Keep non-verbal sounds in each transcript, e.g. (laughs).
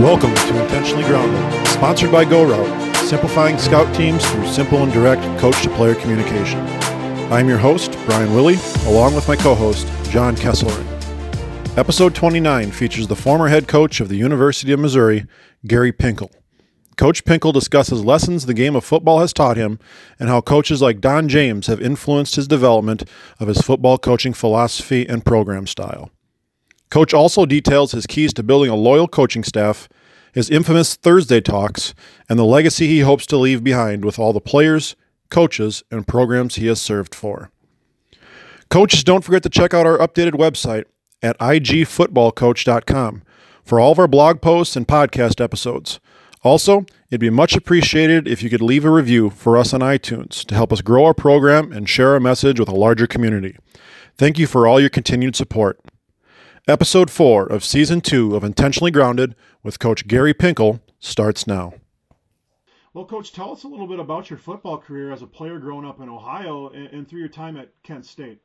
Welcome to Intentionally Grounded, sponsored by GoRoute, simplifying scout teams through simple and direct coach to player communication. I'm your host, Brian Willie, along with my co host, John Kesselring. Episode 29 features the former head coach of the University of Missouri, Gary Pinkel. Coach Pinkel discusses lessons the game of football has taught him and how coaches like Don James have influenced his development of his football coaching philosophy and program style. Coach also details his keys to building a loyal coaching staff, his infamous Thursday talks, and the legacy he hopes to leave behind with all the players, coaches, and programs he has served for. Coaches, don't forget to check out our updated website at igfootballcoach.com for all of our blog posts and podcast episodes. Also, it'd be much appreciated if you could leave a review for us on iTunes to help us grow our program and share our message with a larger community. Thank you for all your continued support. Episode 4 of Season 2 of Intentionally Grounded with Coach Gary Pinkel starts now. Well, Coach, tell us a little bit about your football career as a player growing up in Ohio and, and through your time at Kent State.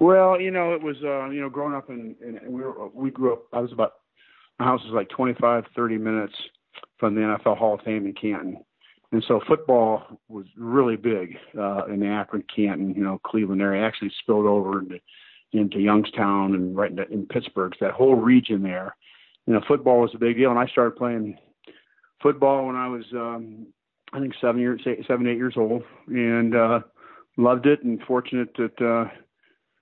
Well, you know, it was, uh, you know, growing up in, in we, were, we grew up, I was about, my house was like 25, 30 minutes from the NFL Hall of Fame in Canton. And so football was really big uh, in the Akron, Canton, you know, Cleveland area. Actually spilled over into into Youngstown and right in, Pittsburgh, that whole region there. You know, football was a big deal, and I started playing football when I was, um, I think, seven years, eight, seven, eight years old, and uh, loved it. And fortunate that, uh,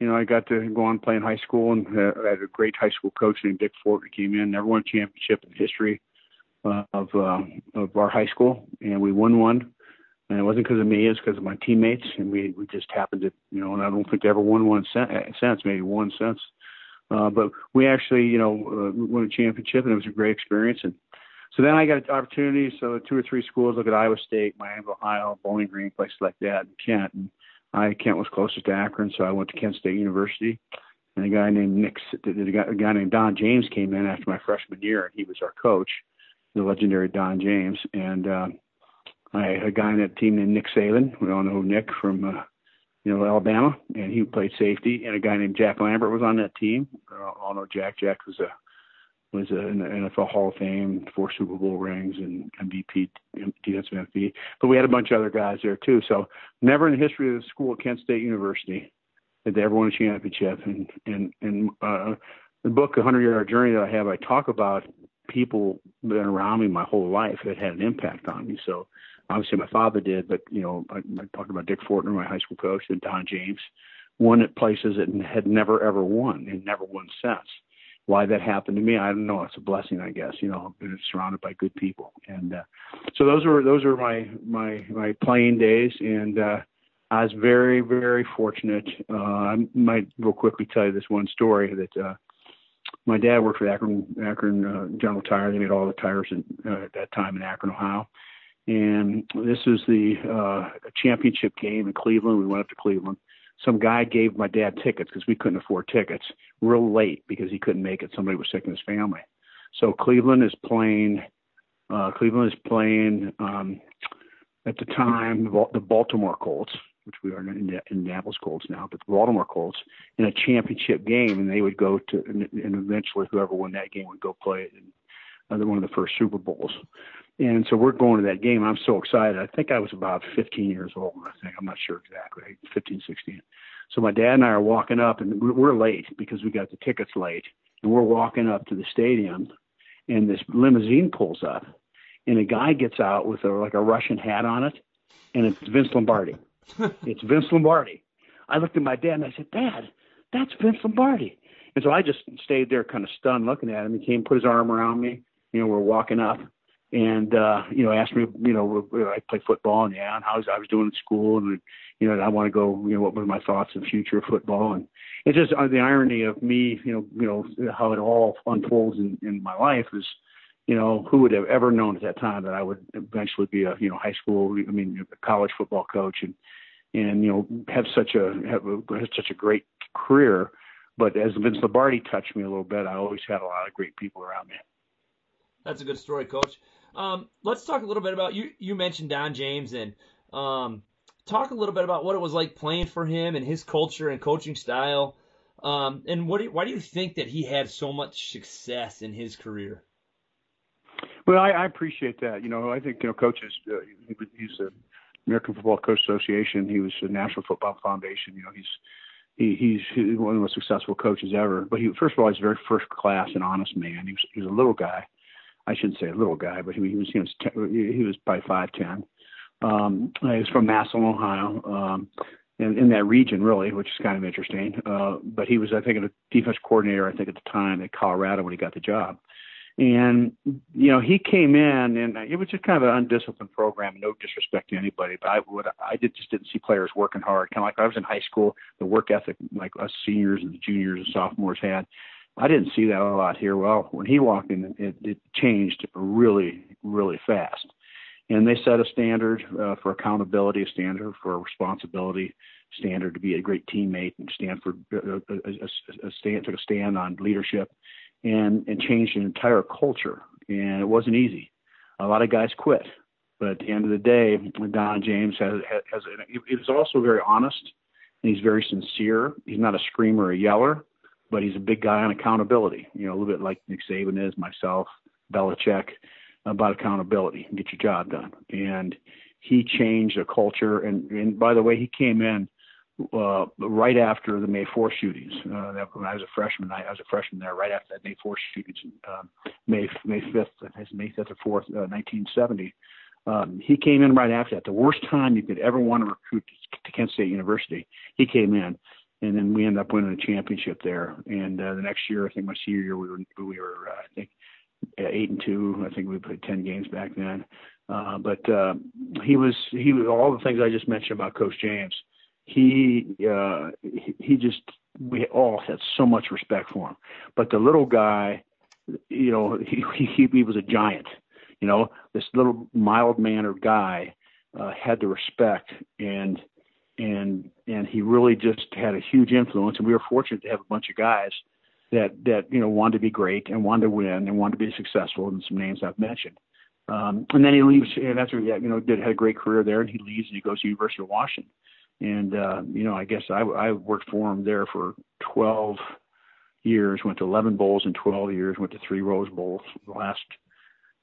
you know, I got to go on playing high school, and uh, I had a great high school coach named Dick Fort who came in, never won a championship in the history uh, of uh, of our high school, and we won one and it wasn't because of me; it's because of my teammates, and we we just happened to, you know. And I don't think they ever won one cent, cents, maybe one cents. Uh, but we actually, you know, uh, won a championship, and it was a great experience. And so then I got opportunities. So two or three schools. Look at Iowa State, Miami, Ohio, Bowling Green, places like that, and Kent. And I Kent was closest to Akron, so I went to Kent State University. And a guy named Nick, a guy, a guy named Don James came in after my freshman year, and he was our coach, the legendary Don James. And uh, I had a guy on that team named Nick Saban. We all know Nick from uh, you know Alabama, and he played safety. And a guy named Jack Lambert was on that team. We all know Jack. Jack was a was in the NFL Hall of Fame, four Super Bowl rings, and MVP, defensive MVP. But we had a bunch of other guys there too. So never in the history of the school at Kent State University did they ever win a championship. And and and uh, the book, A Hundred Yard Journey, that I have, I talk about people that been around me my whole life that had an impact on me. So obviously my father did, but you know, I, I talked about Dick Fortner, my high school coach, and Don James, won at places that had never ever won and never won since. Why that happened to me, I don't know. It's a blessing, I guess. You know, being surrounded by good people, and uh, so those were those were my my my playing days, and uh, I was very very fortunate. Uh, I might real quickly tell you this one story that. Uh, my dad worked for Akron, Akron uh, General Tire. They made all the tires in, uh, at that time in Akron, Ohio and this was the uh, championship game in Cleveland. We went up to Cleveland. Some guy gave my dad tickets because we couldn't afford tickets real late because he couldn't make it. Somebody was sick in his family. So Cleveland is playing. Uh, Cleveland is playing um, at the time the Baltimore Colts, which we are in the Indianapolis Colts now, but the Baltimore Colts in a championship game, and they would go to, and eventually whoever won that game would go play it one of the first Super Bowls. And so we're going to that game. I'm so excited. I think I was about 15 years old. I think I'm not sure exactly, 15, 16. So my dad and I are walking up, and we're late because we got the tickets late. And we're walking up to the stadium, and this limousine pulls up, and a guy gets out with a, like a Russian hat on it, and it's Vince Lombardi. (laughs) it's Vince Lombardi. I looked at my dad and I said, Dad, that's Vince Lombardi. And so I just stayed there, kind of stunned, looking at him. He came, put his arm around me. You know, we're walking up and uh, you know asked me, you know, I play football and yeah, and how I was doing in school, and you know, I want to go, you know, what were my thoughts of future of football, and it's just uh, the irony of me, you know, you know how it all unfolds in, in my life is, you know, who would have ever known at that time that I would eventually be a, you know, high school, I mean, a college football coach, and and you know have such a have, a, have such a great career. But as Vince Lombardi touched me a little bit, I always had a lot of great people around me. That's a good story, Coach. Um, let's talk a little bit about you. You mentioned Don James and um, talk a little bit about what it was like playing for him and his culture and coaching style. Um, and what do you, why do you think that he had so much success in his career? Well, I, I appreciate that. You know, I think you know coaches. Uh, he's the American Football Coach Association. He was the National Football Foundation. You know, he's he, he's, he's one of the most successful coaches ever. But he, first of all, he's a very first class and honest man. He was, he was a little guy. I shouldn't say a little guy, but he, was he was he was probably five ten. Um, he was from Massillon, Ohio, um, in, in that region really, which is kind of interesting. Uh, but he was, I think, a defense coordinator. I think at the time at Colorado when he got the job. And you know, he came in, and it was just kind of an undisciplined program. No disrespect to anybody, but I would I did just didn't see players working hard. Kind of like I was in high school, the work ethic like us seniors and the juniors and sophomores had. I didn't see that a lot here. Well, when he walked in, it, it changed really, really fast. And they set a standard uh, for accountability, a standard for responsibility, standard to be a great teammate, and stand for uh, a, a, a stand took a stand on leadership and and changed an entire culture. And it wasn't easy. A lot of guys quit, but at the end of the day, Don James has has. He was also very honest, and he's very sincere. He's not a screamer or a yeller, but he's a big guy on accountability. You know, a little bit like Nick Saban is, myself, Belichick, about accountability and get your job done. And he changed the culture. And, and by the way, he came in uh, right after the May 4th shootings. Uh, when I was a freshman, I, I was a freshman there right after that May 4th shootings, um, May May 5th, May 5th or 4th, uh, 1970. Um, he came in right after that. The worst time you could ever want to recruit to Kent State University. He came in, and then we ended up winning a championship there. And uh, the next year, I think my senior year, we were we were uh, I think eight and two. I think we played ten games back then. Uh, but uh, he was he was all the things I just mentioned about Coach James he uh, he just we all had so much respect for him. But the little guy, you know, he he, he was a giant. You know, this little mild mannered guy uh, had the respect and and and he really just had a huge influence. And we were fortunate to have a bunch of guys that that you know wanted to be great and wanted to win and wanted to be successful. And some names I've mentioned. Um, and then he leaves, and that's where, you know, did had a great career there. And he leaves and he goes to University of Washington and uh, you know, I guess I, I worked for him there for 12 years. Went to 11 bowls in 12 years. Went to three Rose Bowls. The last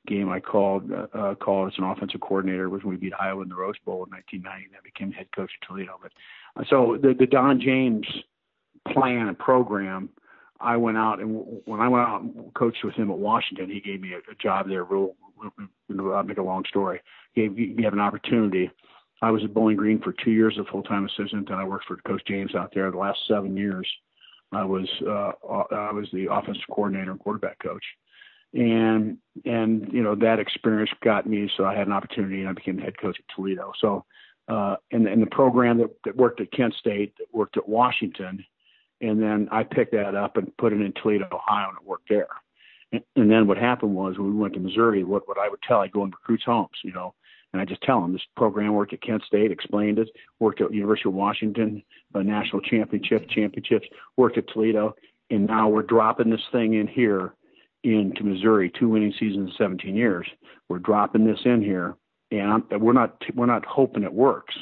game I called uh, uh, called as an offensive coordinator was when we beat Iowa in the Rose Bowl in 1990. and I became head coach at Toledo. But uh, so the the Don James plan and program. I went out and when I went out and coached with him at Washington, he gave me a, a job there. Real, I'll make a long story. Gave me an opportunity I was at Bowling Green for two years a full time assistant, and I worked for Coach James out there. The last seven years, I was uh, I was the offensive coordinator and quarterback coach, and and you know that experience got me so I had an opportunity, and I became the head coach at Toledo. So, uh, and and the program that, that worked at Kent State, that worked at Washington, and then I picked that up and put it in Toledo, Ohio, and it worked there. And, and then what happened was when we went to Missouri, what what I would tell, I go in recruits' homes, you know and I just tell them this program worked at Kent State, explained it, worked at University of Washington, a national championship, championships, worked at Toledo, and now we're dropping this thing in here into Missouri, two winning seasons in 17 years. We're dropping this in here, and I'm, we're not we're not hoping it works.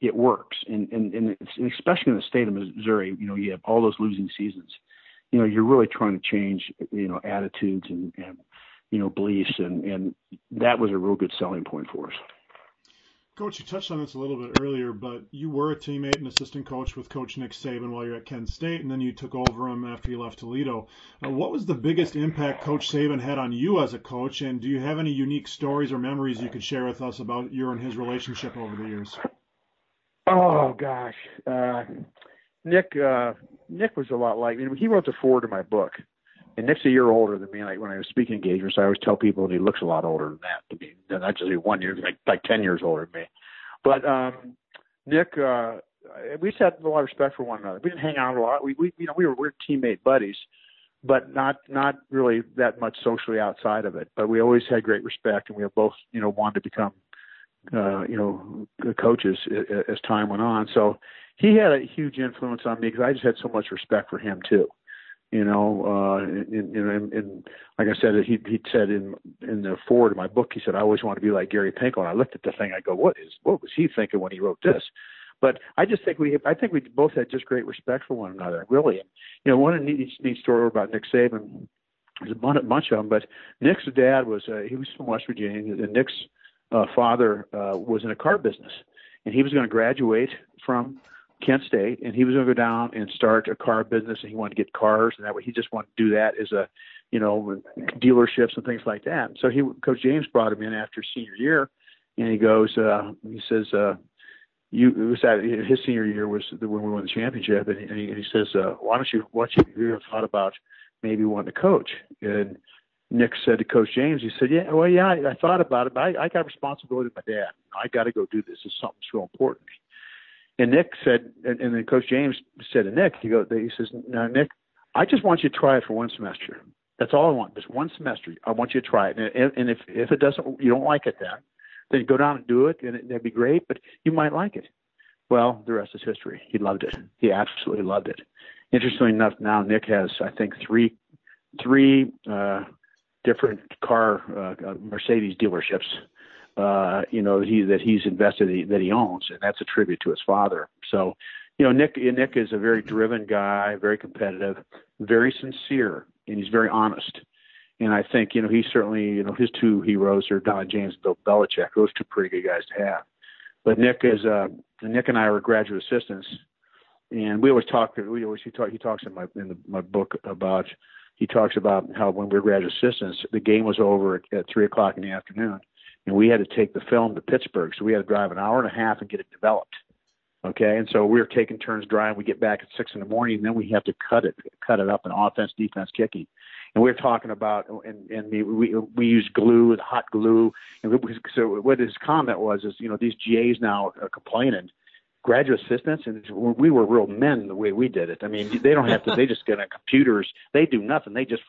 It works, and and, and especially in the state of Missouri, you know, you have all those losing seasons. You know, you're really trying to change, you know, attitudes and, and you know, beliefs, and and that was a real good selling point for us. Coach, you touched on this a little bit earlier, but you were a teammate and assistant coach with Coach Nick Saban while you're at Kent State, and then you took over him after you left Toledo. Uh, what was the biggest impact Coach Saban had on you as a coach, and do you have any unique stories or memories you could share with us about your and his relationship over the years? Oh gosh, uh, Nick. Uh, Nick was a lot like. I mean, he wrote the foreword to my book, and Nick's a year older than me. Like when I was speaking engagements, I always tell people that he looks a lot older than that to me. Not just one year, like like ten years older than me. But um, Nick, uh, we just had a lot of respect for one another. We didn't hang out a lot. We, we you know, we were we are teammate buddies, but not not really that much socially outside of it. But we always had great respect, and we both you know wanted to become uh, you know coaches as time went on. So he had a huge influence on me because I just had so much respect for him too you know, uh, and, and, and like I said, he he said in in the foreword of my book, he said I always want to be like Gary Pinkel. And I looked at the thing, I go, what is what was he thinking when he wrote this? But I just think we I think we both had just great respect for one another, really. You know, one neat neat story about Nick Saban there's a bunch of them. But Nick's dad was uh, he was from West Virginia, and Nick's uh, father uh, was in a car business, and he was going to graduate from Kent State, and he was going to go down and start a car business, and he wanted to get cars, and that way he just wanted to do that as a, you know, dealerships and things like that. So he, Coach James brought him in after senior year, and he goes, uh, he says, uh, you it was that his senior year was the, when we won the championship, and he, and he, says, uh, why don't you, what you, you ever thought about maybe wanting to coach? And Nick said to Coach James, he said, yeah, well, yeah, I, I thought about it, but I, I got responsibility to my dad. I got to go do this. It's something so important. And Nick said, and, and then Coach James said to Nick, he goes, he says, "No, Nick, I just want you to try it for one semester. That's all I want. Just one semester. I want you to try it. And, and if if it doesn't, you don't like it, then then go down and do it, and it, that'd be great. But you might like it. Well, the rest is history. He loved it. He absolutely loved it. Interestingly enough, now Nick has, I think, three three uh, different car uh, Mercedes dealerships uh, you know, he that he's invested that he owns, and that's a tribute to his father. So, you know, Nick Nick is a very driven guy, very competitive, very sincere, and he's very honest. And I think you know he certainly you know his two heroes are Don James and Bill Belichick. Those two pretty good guys to have. But Nick is uh, Nick and I were graduate assistants, and we always talk. We always he talk he talks in my in the, my book about he talks about how when we were graduate assistants, the game was over at, at three o'clock in the afternoon, and we had to take the film to Pittsburgh. So we had to drive an hour and a half and get it developed. Okay, and so we were taking turns driving. We get back at six in the morning, and then we have to cut it, cut it up in offense, defense, kicking. And we are talking about, and and we we, we use glue, hot glue. And we, so what his comment was is, you know, these GAs now are complaining, graduate assistants, and we were real men the way we did it. I mean, they don't have to; they just get on computers. They do nothing. They just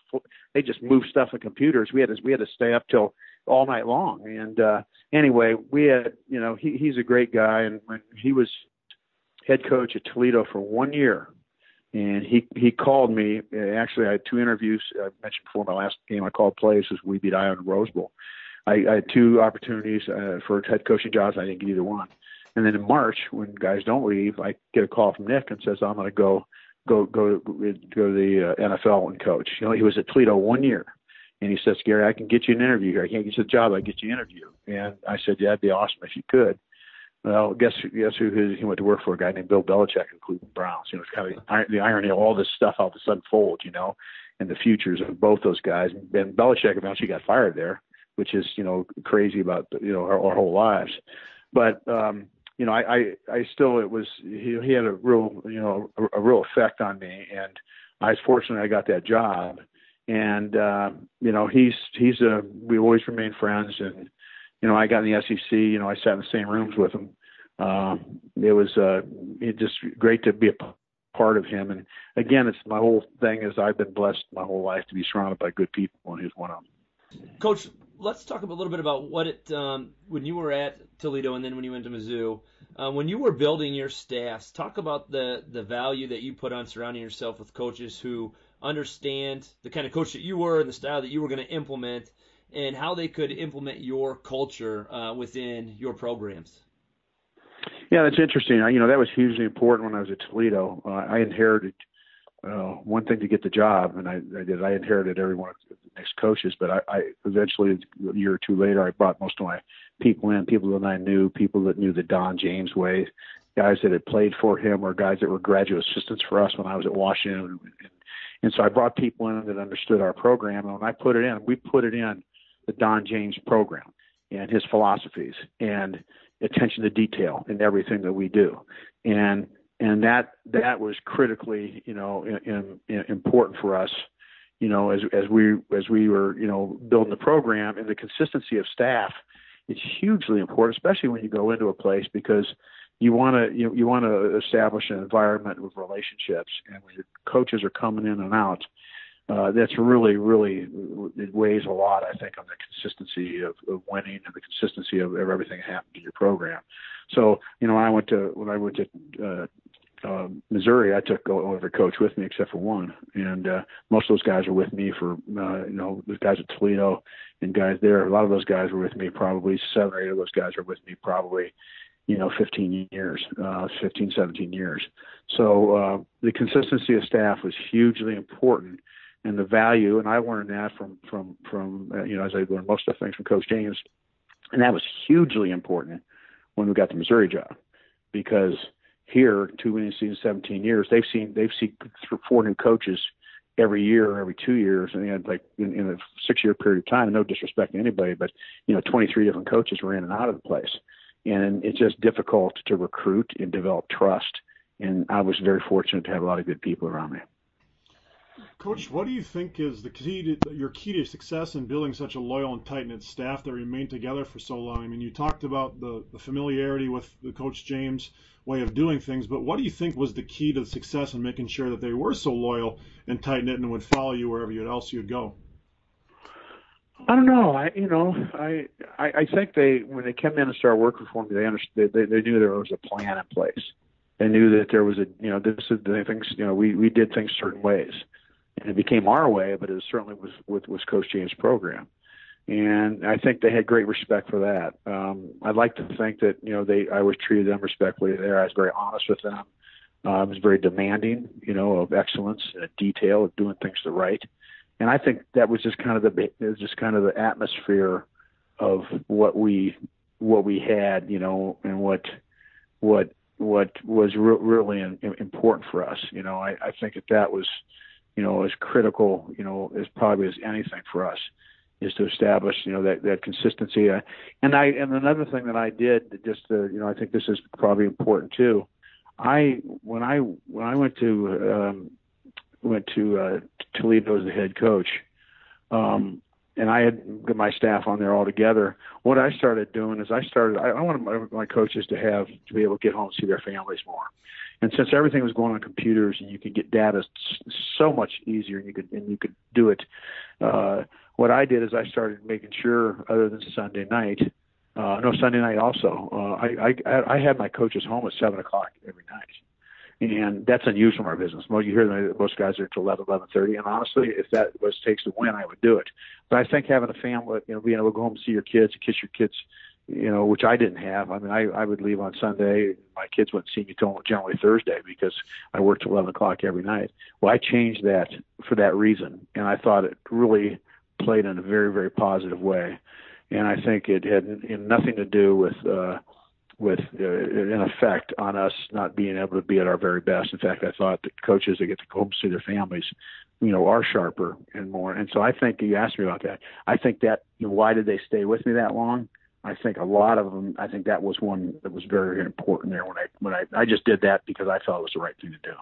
they just move stuff in computers. We had to we had to stay up till all night long. And uh, anyway, we had, you know, he, he's a great guy. And when he was head coach at Toledo for one year, and he he called me. Actually, I had two interviews. I mentioned before my last game I called plays was we beat Iowa in Rose Bowl. I, I had two opportunities uh, for head coaching jobs. I didn't get either one. And then in March, when guys don't leave, I get a call from Nick and says I'm going to go go go go to the uh, NFL and coach. You know, he was at Toledo one year, and he says, Gary, I can get you an interview here. I can't get you a job. I get you an interview. And I said, yeah, that'd be awesome if you could. Well, guess guess who he went to work for? A guy named Bill Belichick in Cleveland Browns. You know, it's kind of the irony of all this stuff how this unfolds. You know, and the futures of both those guys. And Belichick eventually got fired there, which is you know crazy about you know our, our whole lives. But um, you know, I, I I still it was he, he had a real you know a, a real effect on me, and I was fortunate I got that job and uh, you know he's he's a we always remain friends and you know I got in the SEC you know I sat in the same rooms with him uh, it was uh, it just great to be a part of him and again it's my whole thing is I've been blessed my whole life to be surrounded by good people and he's one of them. Coach, let's talk a little bit about what it um, when you were at Toledo and then when you went to Mizzou. Uh, when you were building your staffs, talk about the the value that you put on surrounding yourself with coaches who understand the kind of coach that you were and the style that you were going to implement and how they could implement your culture uh, within your programs. Yeah, that's interesting. You know, that was hugely important when I was at Toledo. Uh, I inherited uh, one thing to get the job, and I, I did. I inherited every one of the next coaches, but I, I eventually, a year or two later, I brought most of my people in, people that I knew, people that knew the Don James way, guys that had played for him, or guys that were graduate assistants for us when I was at Washington, and and so I brought people in that understood our program. And when I put it in, we put it in the Don James program and his philosophies and attention to detail in everything that we do. And and that that was critically, you know, in, in, important for us, you know, as as we as we were, you know, building the program and the consistency of staff is hugely important, especially when you go into a place because you want to you, you want to establish an environment with relationships, and when your coaches are coming in and out, uh, that's really really it weighs a lot. I think on the consistency of, of winning and the consistency of, everything that happened in your program. So you know, I went to when I went to uh, uh, Missouri, I took every coach with me except for one, and uh, most of those guys are with me for uh, you know the guys at Toledo and guys there. A lot of those guys were with me. Probably seven or eight of those guys are with me. Probably you know 15 years uh 15 17 years so uh the consistency of staff was hugely important and the value. And I learned that from from from uh, you know as I learned most of the things from Coach James, and that was hugely important when we got the Missouri job because here, two winning seasons, 17 years, they've seen they've seen four new coaches every year, every two years, and had like in, in a six-year period of time. No disrespect to anybody, but you know, 23 different coaches were in and out of the place, and it's just difficult to recruit and develop trust. And I was very fortunate to have a lot of good people around me. Coach, what do you think is the key to your key to success in building such a loyal and tight knit staff that remained together for so long? I mean, you talked about the, the familiarity with the Coach James way of doing things, but what do you think was the key to the success in making sure that they were so loyal and tight knit and would follow you wherever else you'd go? I don't know. I you know I, I I think they when they came in and started working for me, they understood they, they knew there was a plan in place. They knew that there was a you know this is the things you know we we did things certain ways and it became our way, but it certainly was with was Coach James' program. And I think they had great respect for that. Um, I'd like to think that you know they I was treated them respectfully there. I was very honest with them. Uh, I was very demanding, you know, of excellence, and detail, of doing things the right. And I think that was just kind of the it was just kind of the atmosphere of what we what we had, you know, and what what what was re- really in, important for us. You know, I, I think that that was you know, as critical, you know, as probably as anything for us is to establish, you know, that that consistency. Uh, and I and another thing that I did, just to, you know, I think this is probably important too. I when I when I went to um, went to uh, Toledo as the head coach, um, and I had got my staff on there all together. What I started doing is I started. I, I wanted my, my coaches to have to be able to get home and see their families more. And since everything was going on computers and you could get data so much easier, and you could and you could do it. Uh, what I did is I started making sure, other than Sunday night, uh, no Sunday night also, uh, I, I I had my coaches home at seven o'clock every night, and that's unusual in our business. Most you hear most guys are to eleven, eleven thirty, and honestly, if that was takes to win, I would do it. But I think having a family, you know, being able to go home and see your kids, kiss your kids you know, which I didn't have. I mean, I, I would leave on Sunday. My kids wouldn't see me till generally Thursday because I worked till 11 o'clock every night. Well, I changed that for that reason, and I thought it really played in a very, very positive way. And I think it had nothing to do with, uh, with uh, in effect on us not being able to be at our very best. In fact, I thought that coaches that get to go home see their families, you know, are sharper and more. And so I think you asked me about that. I think that you know, why did they stay with me that long? I think a lot of them. I think that was one that was very important there when I when I I just did that because I felt it was the right thing to do.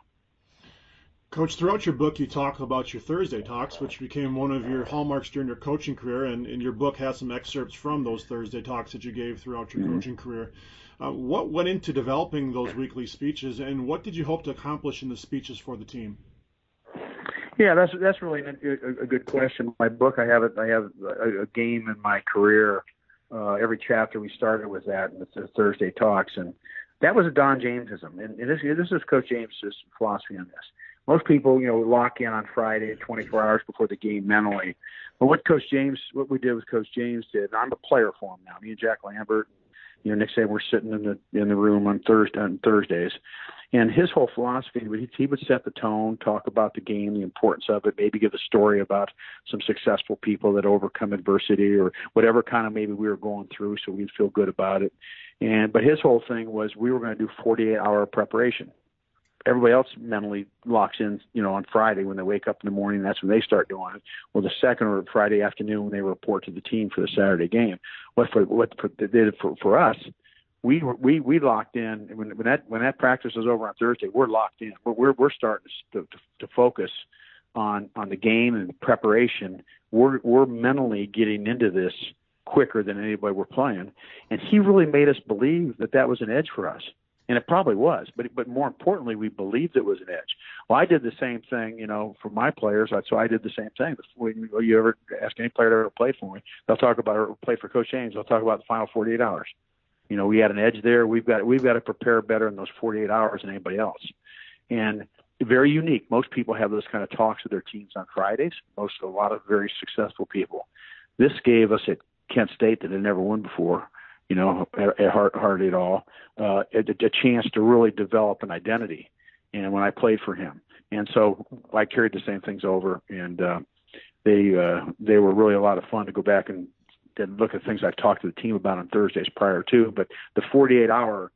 Coach, throughout your book, you talk about your Thursday talks, which became one of your hallmarks during your coaching career, and, and your book has some excerpts from those Thursday talks that you gave throughout your mm-hmm. coaching career. Uh, what went into developing those weekly speeches, and what did you hope to accomplish in the speeches for the team? Yeah, that's that's really a, a good question. My book, I have it. I have a, a game in my career uh, every chapter we started with that in the Thursday talks, and that was a Don Jamesism, and, and this this is Coach James's philosophy on this. Most people, you know, lock in on Friday 24 hours before the game mentally, but what Coach James, what we did with Coach James did, and I'm a player for him now. Me and Jack Lambert, you know, Nick we're sitting in the in the room on Thursday on Thursdays, and his whole philosophy, would he would set the tone, talk about the game, the importance of it, maybe give a story about some successful people that overcome adversity or whatever kind of maybe we were going through, so we'd feel good about it. And but his whole thing was we were going to do 48 hour preparation. Everybody else mentally locks in, you know, on Friday when they wake up in the morning. That's when they start doing it. Well, the second or Friday afternoon when they report to the team for the Saturday game. What for? What for, they did for for us? we we we locked in when when that when that practice is over on Thursday. We're locked in. We're we're, we're starting to, to to focus on on the game and preparation. We're we're mentally getting into this quicker than anybody we're playing, and he really made us believe that that was an edge for us. And it probably was, but but more importantly, we believed it was an edge. Well, I did the same thing, you know, for my players. So I did the same thing. When you ever ask any player to ever play for me, they'll talk about or play for Coach James. They'll talk about the final 48 hours you know, we had an edge there. We've got we've got to prepare better in those 48 hours than anybody else. And very unique. Most people have those kind of talks with their teams on Fridays. Most a lot of very successful people. This gave us at Kent State that had never won before, you know, at, Hart, Hardly at all, uh, a, a chance to really develop an identity. And when I played for him, and so I carried the same things over, and uh, they uh, they were really a lot of fun to go back and, look at things I talked to the team about on Thursdays prior to. But the 48 hour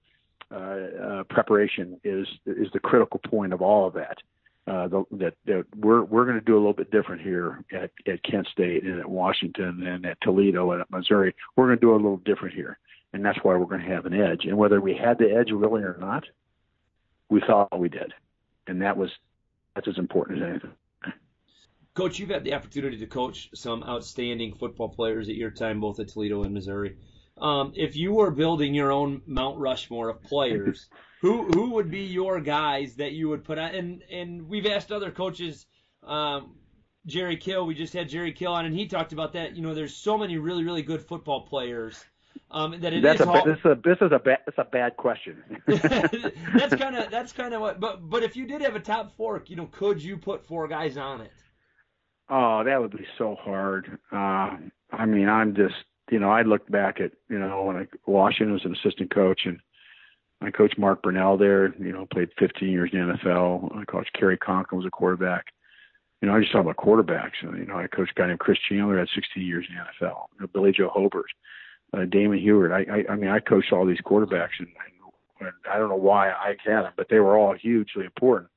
uh, uh, preparation is is the critical point of all of that. Uh, the, that, that we're we're going to do a little bit different here at, at Kent State and at Washington and at Toledo and at Missouri. We're going to do a little different here, and that's why we're going to have an edge. And whether we had the edge really or not, we thought we did, and that was that's as important as anything. Coach, you've had the opportunity to coach some outstanding football players at your time, both at Toledo and Missouri. Um, if you were building your own Mount Rushmore of players, (laughs) who who would be your guys that you would put on? And and we've asked other coaches. Um, Jerry Kill, we just had Jerry Kill on, and he talked about that. You know, there's so many really, really good football players um, that it that's is a, hard. this is a this is a bad that's a bad question. (laughs) (laughs) that's kind of that's kind of what. But but if you did have a top four, you know, could you put four guys on it? Oh, that would be so hard. Uh, I mean, I'm just you know, I look back at you know when I Washington was an assistant coach and I coached Mark Brunell there. You know, played 15 years in the NFL. I coached Cary Conklin was a quarterback. You know, I just talk about quarterbacks. You know, I coached a guy named Chris Chandler had 16 years in the NFL. You know, Billy Joe Hobert, uh, Damon Huard. I, I, I mean, I coached all these quarterbacks, and, and I don't know why I had them, but they were all hugely important.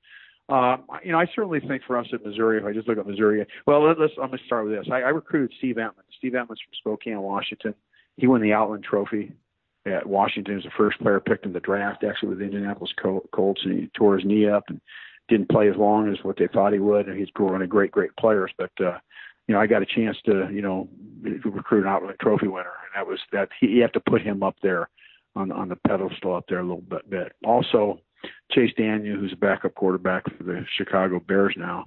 Um, you know, I certainly think for us at Missouri, if I just look at Missouri, well, let, let's. I'm going to start with this. I, I recruited Steve Emtman. Steve Emtman's from Spokane, Washington. He won the Outland Trophy at Washington. He was the first player picked in the draft, actually with the Indianapolis Colts, and he tore his knee up and didn't play as long as what they thought he would. And he's growing a great, great players. But uh, you know, I got a chance to, you know, recruit an Outland Trophy winner, and that was that. He, you have to put him up there on on the pedestal up there a little bit. bit. Also, Chase Daniel, who's a backup quarterback for the Chicago Bears now.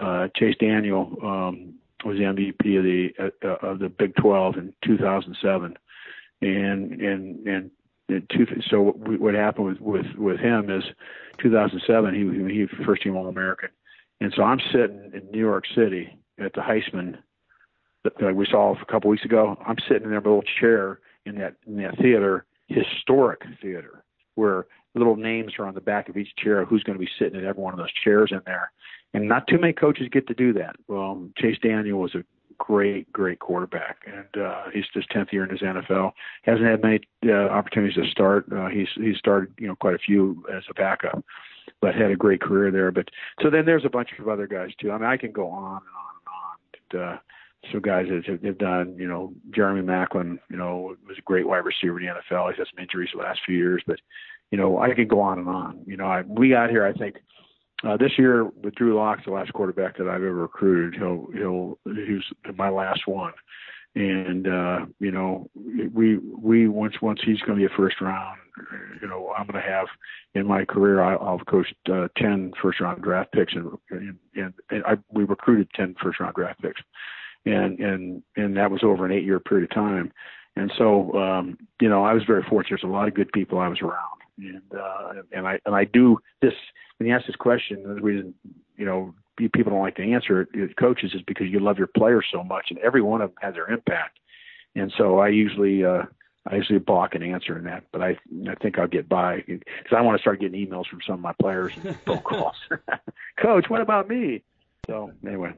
Uh, Chase Daniel um, was the MVP of the uh, of the Big 12 in 2007, and and and. Two, so what happened with, with with him is 2007 he he first team All American, and so I'm sitting in New York City at the Heisman that we saw a couple weeks ago. I'm sitting in a little chair in that in that theater, historic theater, where little names are on the back of each chair who's going to be sitting in every one of those chairs in there. And not too many coaches get to do that. Well, Chase Daniel was a great, great quarterback, and uh, he's just tenth year in his NFL. Hasn't had many uh, opportunities to start. Uh, he's he's started, you know, quite a few as a backup, but had a great career there. But so then there's a bunch of other guys too. I mean, I can go on and on uh, some guys that have, done, you know, Jeremy Maclin, you know, was a great wide receiver in the NFL. He's had some injuries the last few years, but you know, I could go on and on. You know, I, we got here, I think, uh, this year with Drew Lock, the last quarterback that I've ever recruited. He'll, he'll, he was my last one. And, uh, you know, we, we, once, once he's going to be a first round, you know, I'm going to have in my career, I, I'll have coached, uh, 10 first round draft picks and, and, and, I, we recruited 10 first round draft picks. And, and, and that was over an eight year period of time. And so, um, you know, I was very fortunate. There's a lot of good people I was around and uh, and I and I do this when you ask this question. The reason you know people don't like to answer it, coaches, is because you love your players so much, and every one of them has their impact. And so I usually uh, I usually balk in answering that, but I I think I'll get by because I want to start getting emails from some of my players and (laughs) phone calls. (laughs) Coach, what about me? So anyway.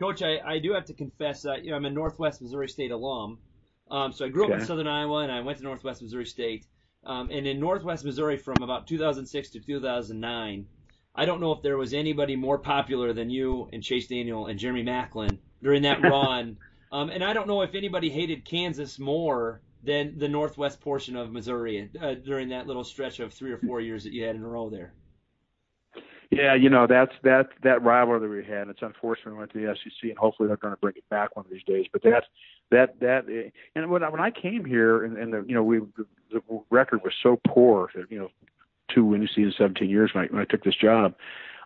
Coach, I, I do have to confess, uh, you know, I'm a Northwest Missouri State alum. Um, so I grew up okay. in Southern Iowa, and I went to Northwest Missouri State. Um, and in Northwest Missouri from about 2006 to 2009, I don't know if there was anybody more popular than you and Chase Daniel and Jeremy Maclin during that (laughs) run. um, and I don't know if anybody hated Kansas more than the Northwest portion of Missouri uh, during that little stretch of three or four years that you had in a row there. Yeah, you know that's that that rivalry we had. It's unfortunate we went to the SEC, and hopefully they're going to bring it back one of these days. But that's that that and when when I came here, and, and the you know we the record was so poor that you know two winning seasons, 17 years when I, when I took this job.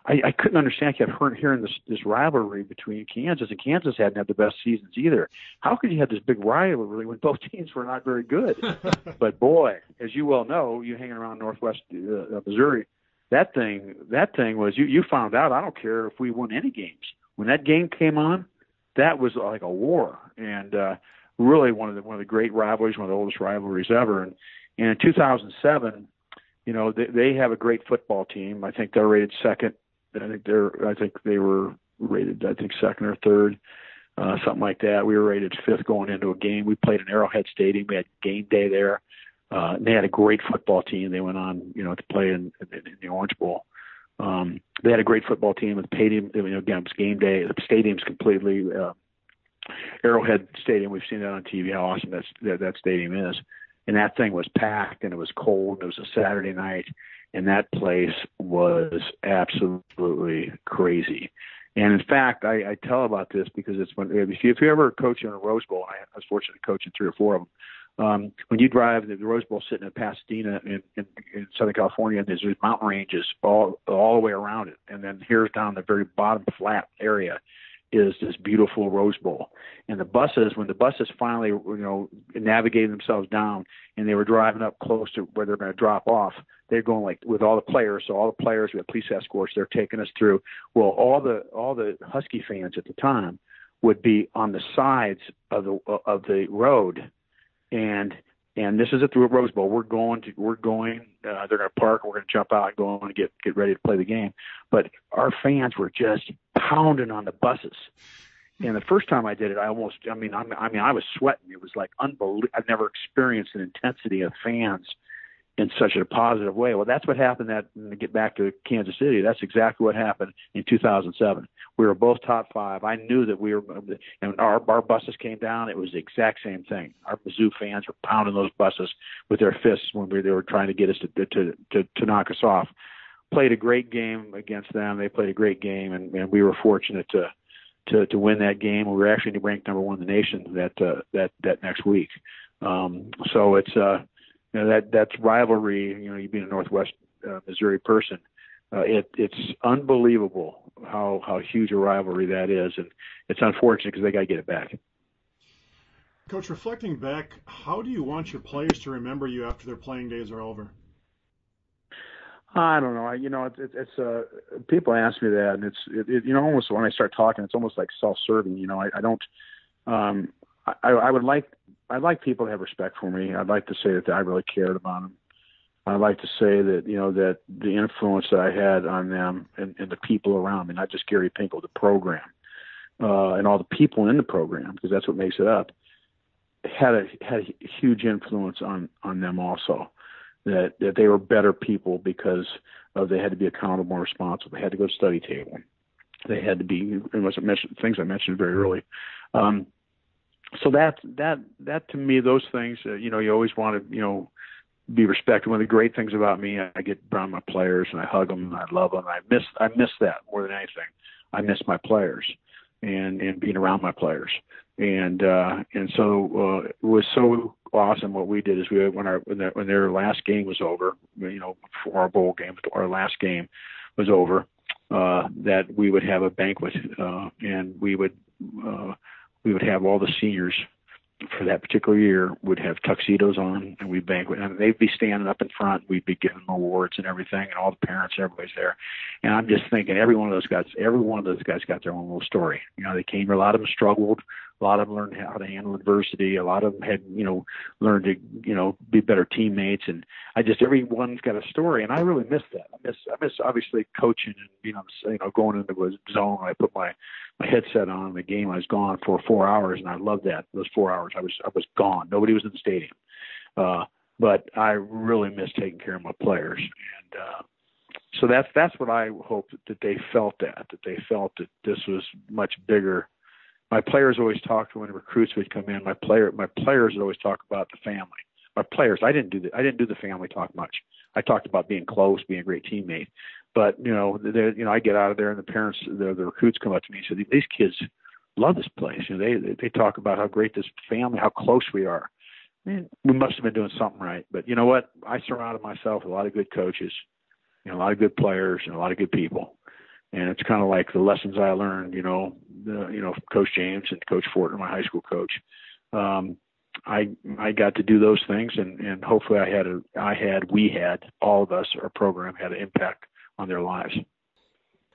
I, I couldn't understand. I kept hearing, hearing this this rivalry between Kansas and Kansas hadn't had the best seasons either. How could you have this big rivalry when both (laughs) teams were not very good? (laughs) but boy, as you well know, you hanging around Northwest uh, Missouri, that thing that thing was you you found out. I don't care if we won any games when that game came on, that was like a war and. uh really one of the one of the great rivalries, one of the oldest rivalries ever. And, and in 2007, you know, they, they have a great football team. I think they're rated second I think they're I think they were rated I think second or third, uh, something like that. We were rated fifth going into a game. We played in Arrowhead Stadium. We had game day there. Uh, they had a great football team. They went on, you know, to play in, in, in the Orange Bowl. Um, they had a great football team. The stadium, you know, again, it was game day. The stadium's completely uh, Arrowhead Stadium. We've seen that on TV. How awesome that that, that stadium is. And that thing was packed, and it was cold. And it was a Saturday night, and that place was absolutely crazy. And in fact, I, I tell about this because it's when if you, if you ever coach in a Rose Bowl, I was fortunate to coach in three or four of them um, when you drive the Rose Bowl sitting in Pasadena in, in, in Southern California, there's these mountain ranges all all the way around it, and then here's down the very bottom flat area is this beautiful Rose Bowl. And the buses, when the buses finally, you know, navigated themselves down and they were driving up close to where they're going to drop off, they're going like with all the players. So all the players, we have police escorts. They're taking us through. Well, all the all the Husky fans at the time would be on the sides of the of the road and and this is a through a Rose Bowl. We're going to we're going. Uh, they're going to park. We're going to jump out and go on and get get ready to play the game. But our fans were just pounding on the buses. And the first time I did it, I almost I mean I mean I was sweating. It was like unbelievable. I've never experienced an intensity of fans in such a positive way. Well, that's what happened. That to get back to Kansas City, that's exactly what happened in 2007. We were both top five. I knew that we were, and our our buses came down. It was the exact same thing. Our Mizzou fans were pounding those buses with their fists when we, they were trying to get us to to to, to knock us off. Played a great game against them. They played a great game, and, and we were fortunate to to to win that game. We were actually ranked number one in the nation that uh, that that next week. Um, so it's uh, you know that that's rivalry. You know, you being a Northwest uh, Missouri person, uh, it it's unbelievable how how huge a rivalry that is, and it's unfortunate because they got to get it back. Coach, reflecting back, how do you want your players to remember you after their playing days are over? I don't know. I, you know, it's, it's, it's uh, people ask me that, and it's, it, it, you know, almost when I start talking, it's almost like self-serving. You know, I, I don't, um, I, I would like I'd like people to have respect for me. I'd like to say that I really cared about them. I'd like to say that you know that the influence that I had on them and, and the people around me, not just Gary Pinkel, the program, uh, and all the people in the program, because that's what makes it up, had a had a huge influence on on them also. That that they were better people because of they had to be accountable and responsible. They had to go to study table. They had to be. It was mentioned things I mentioned very early. Um, so that that that to me, those things, uh, you know, you always want to, you know, be respected. One of the great things about me, I get around my players and I hug them and I love them. I miss I miss that more than anything. I miss my players and and being around my players. And uh, and so uh, it was so awesome. What we did is we when our when their, when their last game was over, you know, for our bowl game, our last game was over, uh, that we would have a banquet uh, and we would. Uh, we would have all the seniors for that particular year would have tuxedos on and we'd banquet. And they'd be standing up in front we'd be giving them awards and everything and all the parents everybody's there. And i'm just thinking every one of those guys every one of those guys got their own little story. You know they came a lot of them struggled a lot of them learned how to handle adversity a lot of them had you know learned to you know be better teammates and i just everyone's got a story and i really miss that i miss i miss obviously coaching and you know you know going into a zone i put my my headset on the game. I was gone for four hours, and I loved that. Those four hours, I was I was gone. Nobody was in the stadium, uh, but I really miss taking care of my players, and uh, so that's that's what I hope that they felt that that they felt that this was much bigger. My players always talked when recruits would come in. My player my players would always talk about the family. My players, I didn't do the I didn't do the family talk much. I talked about being close, being a great teammate, but you know, you know, I get out of there, and the parents, the, the recruits come up to me and say, "These kids love this place." You know, they they talk about how great this family, how close we are. We must have been doing something right. But you know what? I surrounded myself with a lot of good coaches, you know, a lot of good players, and a lot of good people. And it's kind of like the lessons I learned, you know, the, you know, Coach James and Coach Fortner, my high school coach. Um, I I got to do those things, and and hopefully I had a I had we had all of us our program had an impact on their lives.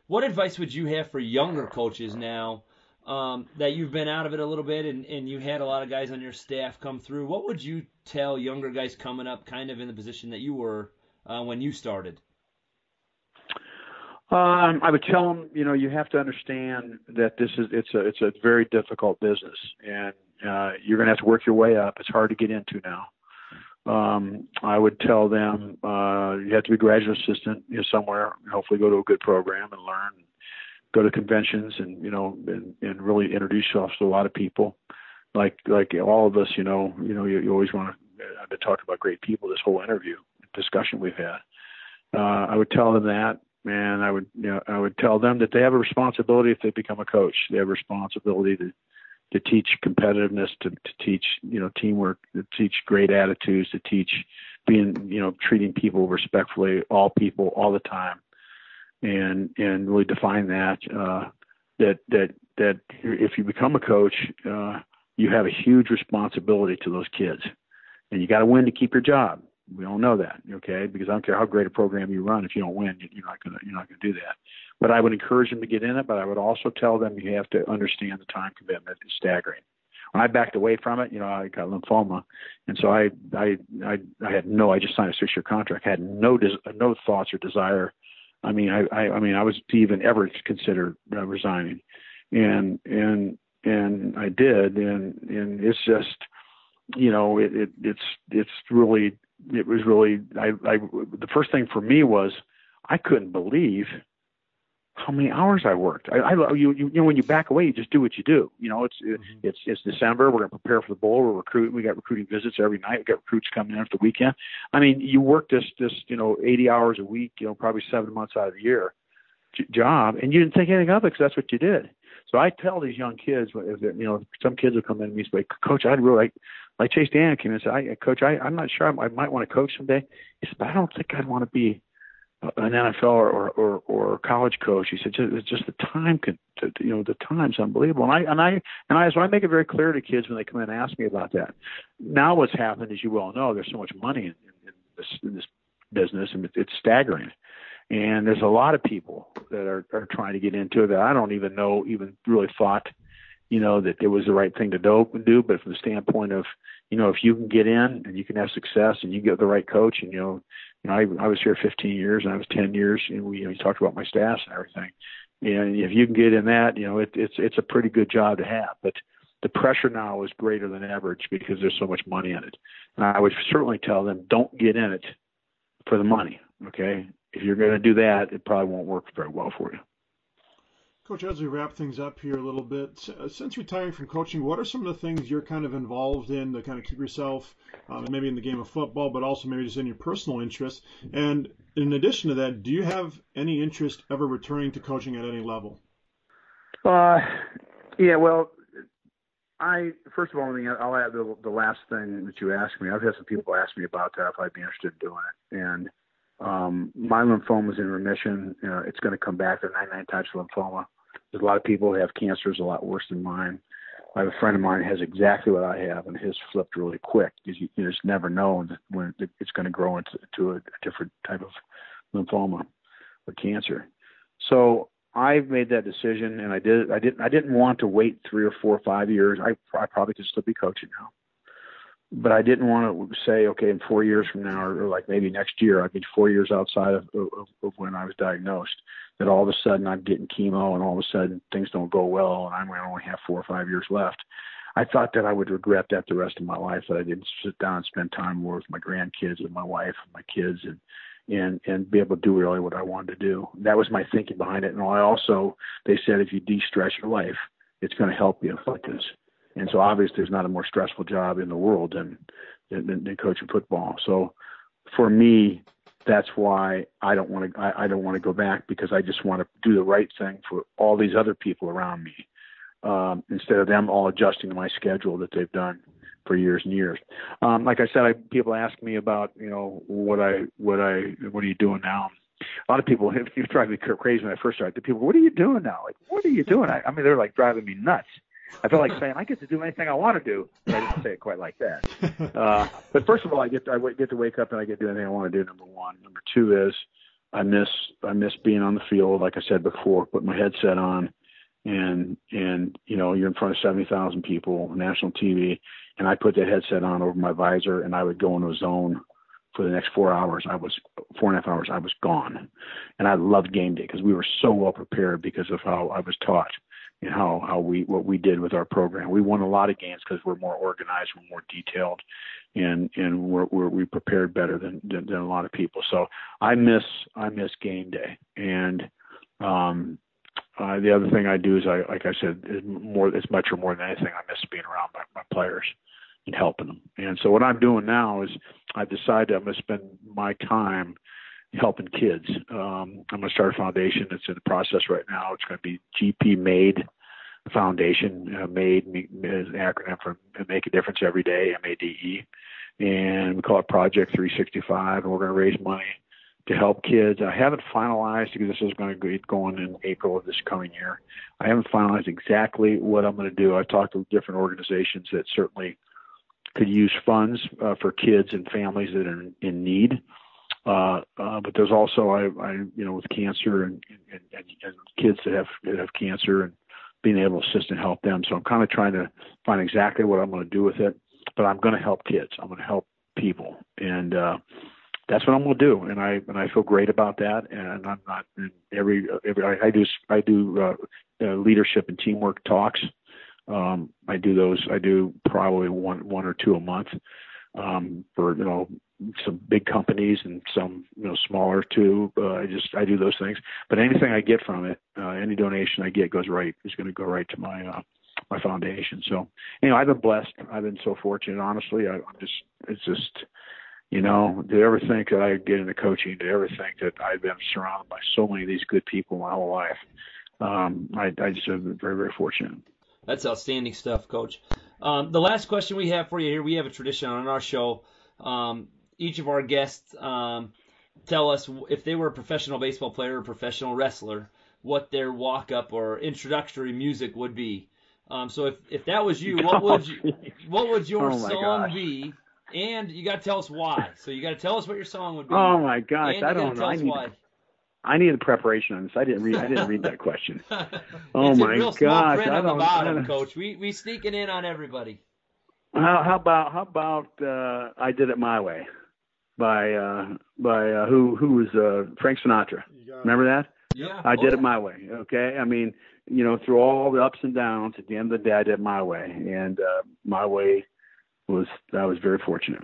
What advice would you have for younger coaches now um, that you've been out of it a little bit and, and you had a lot of guys on your staff come through? What would you tell younger guys coming up, kind of in the position that you were uh, when you started? Um, I would tell them, you know, you have to understand that this is it's a it's a very difficult business, and uh, you're going to have to work your way up. It's hard to get into now. Um, I would tell them uh, you have to be a graduate assistant you know, somewhere. Hopefully, go to a good program and learn. Go to conventions and you know and, and really introduce yourself to a lot of people. Like like all of us, you know, you know, you, you always want to. I've been talking about great people this whole interview discussion we've had. Uh, I would tell them that and I would you know I would tell them that they have a responsibility if they become a coach. They have a responsibility to to teach competitiveness, to, to teach you know teamwork, to teach great attitudes, to teach being you know treating people respectfully, all people all the time, and and really define that uh, that that that if you become a coach, uh, you have a huge responsibility to those kids, and you got to win to keep your job. We all know that, okay? Because I don't care how great a program you run, if you don't win, you're not gonna you're not gonna do that. But I would encourage them to get in it. But I would also tell them you have to understand the time commitment is staggering. When I backed away from it, you know, I got lymphoma, and so I I I, I had no. I just signed a six year contract. I had no des, no thoughts or desire. I mean, I, I I mean, I was to even ever consider uh, resigning, and and and I did, and and it's just you know it, it it's it's really it was really I, I the first thing for me was I couldn't believe how many hours I worked. I, I you, you know when you back away, you just do what you do. You know, it's mm-hmm. it's it's December. We're gonna prepare for the bowl. We're recruiting. We got recruiting visits every night. We got recruits coming in at the weekend. I mean, you work this this you know 80 hours a week. You know, probably seven months out of the year job, and you didn't think anything of it because that's what you did. So I tell these young kids, you know, some kids will come in and me say, "Coach, I'd really like like Chase Daniel came in and said, I, Coach, I, I'm not sure I, I might want to coach someday. He said, but I don't think I'd want to be an NFL or, or, or, or college coach. He said, just, just the time could, you know, the time's unbelievable. And I, and I, and I, so I make it very clear to kids when they come in and ask me about that. Now what's happened, as you well know, there's so much money in, in, this, in this business and it's staggering. And there's a lot of people that are, are trying to get into it that I don't even know, even really thought – you know, that it was the right thing to do, but from the standpoint of, you know, if you can get in and you can have success and you get the right coach and, you know, you know, I, I was here 15 years and I was 10 years and we, you know, you talked about my staffs and everything. And if you can get in that, you know, it, it's, it's a pretty good job to have, but the pressure now is greater than average because there's so much money in it. And I would certainly tell them, don't get in it for the money. Okay. If you're going to do that, it probably won't work very well for you. Coach, as we wrap things up here a little bit, uh, since retiring from coaching, what are some of the things you're kind of involved in to kind of keep yourself, um, maybe in the game of football, but also maybe just in your personal interests? And in addition to that, do you have any interest ever returning to coaching at any level? Uh, yeah, well, I first of all, I'll add the, the last thing that you asked me. I've had some people ask me about that if I'd be interested in doing it, and um, my lymphoma is in remission. You know, it's going to come back. There 99 types of lymphoma. There's a lot of people who have cancers a lot worse than mine. I have a friend of mine who has exactly what I have, and his flipped really quick because you, you just never know when it's going to grow into to a, a different type of lymphoma or cancer. So I've made that decision, and I did. I didn't. I didn't want to wait three or four or five years. I, I probably could still be coaching now but I didn't want to say, okay, in four years from now, or, or like maybe next year, I'd be four years outside of, of, of when I was diagnosed, that all of a sudden I'm getting chemo and all of a sudden things don't go well and I'm going to only have four or five years left. I thought that I would regret that the rest of my life that I didn't sit down and spend time more with my grandkids and my wife and my kids and and and be able to do really what I wanted to do. That was my thinking behind it. And I also they said if you de-stress your life, it's going to help you like this. And so obviously there's not a more stressful job in the world than, than, than coaching football. So for me, that's why I don't want to, I, I don't want to go back because I just want to do the right thing for all these other people around me. Um, instead of them all adjusting to my schedule that they've done for years and years. Um, like I said, I, people ask me about, you know, what I, what I, what are you doing now? A lot of people, have (laughs) you drive me crazy when I first started. The people, what are you doing now? Like, what are you doing? I, I mean, they're like driving me nuts. I feel like saying I get to do anything I want to do, but I didn't say it quite like that. Uh, but first of all, I get to, I get to wake up and I get to do anything I want to do. Number one. Number two is I miss I miss being on the field. Like I said before, put my headset on, and and you know you're in front of seventy thousand people, national TV, and I put that headset on over my visor, and I would go into a zone for the next four hours, I was four and a half hours, I was gone. And I loved game day because we were so well prepared because of how I was taught and how, how we, what we did with our program. We won a lot of games because we're more organized, we're more detailed and, and we're, we're, we prepared better than, than, than a lot of people. So I miss, I miss game day. And, um, uh, the other thing I do is I, like I said, more, as much or more than anything. I miss being around my, my players and helping them. And so what I'm doing now is I've decided I'm going to spend my time helping kids. Um, I'm going to start a foundation. It's in the process right now. It's going to be GP Made Foundation. Uh, made is an acronym for Make a Difference Every Day, M-A-D-E. And we call it Project 365. And we're going to raise money to help kids. I haven't finalized because this is going to get going in April of this coming year. I haven't finalized exactly what I'm going to do. I've talked to different organizations that certainly could use funds uh, for kids and families that are in need. Uh, uh, but there's also I, I, you know, with cancer and, and, and, and kids that have that have cancer and being able to assist and help them. So I'm kind of trying to find exactly what I'm going to do with it. But I'm going to help kids. I'm going to help people, and uh, that's what I'm going to do, and I and I feel great about that. And I'm not every every I, I do I do uh, uh, leadership and teamwork talks. Um, I do those. I do probably one one or two a month um, for you know some big companies and some you know smaller too. Uh, I just I do those things. But anything I get from it, uh, any donation I get goes right is going to go right to my uh, my foundation. So you know I've been blessed. I've been so fortunate. Honestly, I, I'm just it's just you know, to ever think that I'd get into coaching, to ever think that I've been surrounded by so many of these good people my whole life. Um, I, I just have been very, very fortunate. That's outstanding stuff, Coach. Um, the last question we have for you here, we have a tradition on our show. Um, each of our guests um, tell us if they were a professional baseball player or professional wrestler, what their walk-up or introductory music would be. Um, so if, if that was you, what would you, (laughs) what would your oh song gosh. be and you got to tell us why. So you got to tell us what your song would be. Oh my gosh, I don't know. I need, why. I needed preparation on this. I didn't read. I didn't read that question. (laughs) Oh my real gosh, I don't- bottom, I Coach. We we sneaking in on everybody. How, how about how about uh, I did it my way by uh, by uh, who who was uh, Frank Sinatra? Remember that? Yeah, I oh, did yeah. it my way. Okay, I mean, you know, through all the ups and downs, at the end of the day, I did it my way, and uh, my way was I was very fortunate.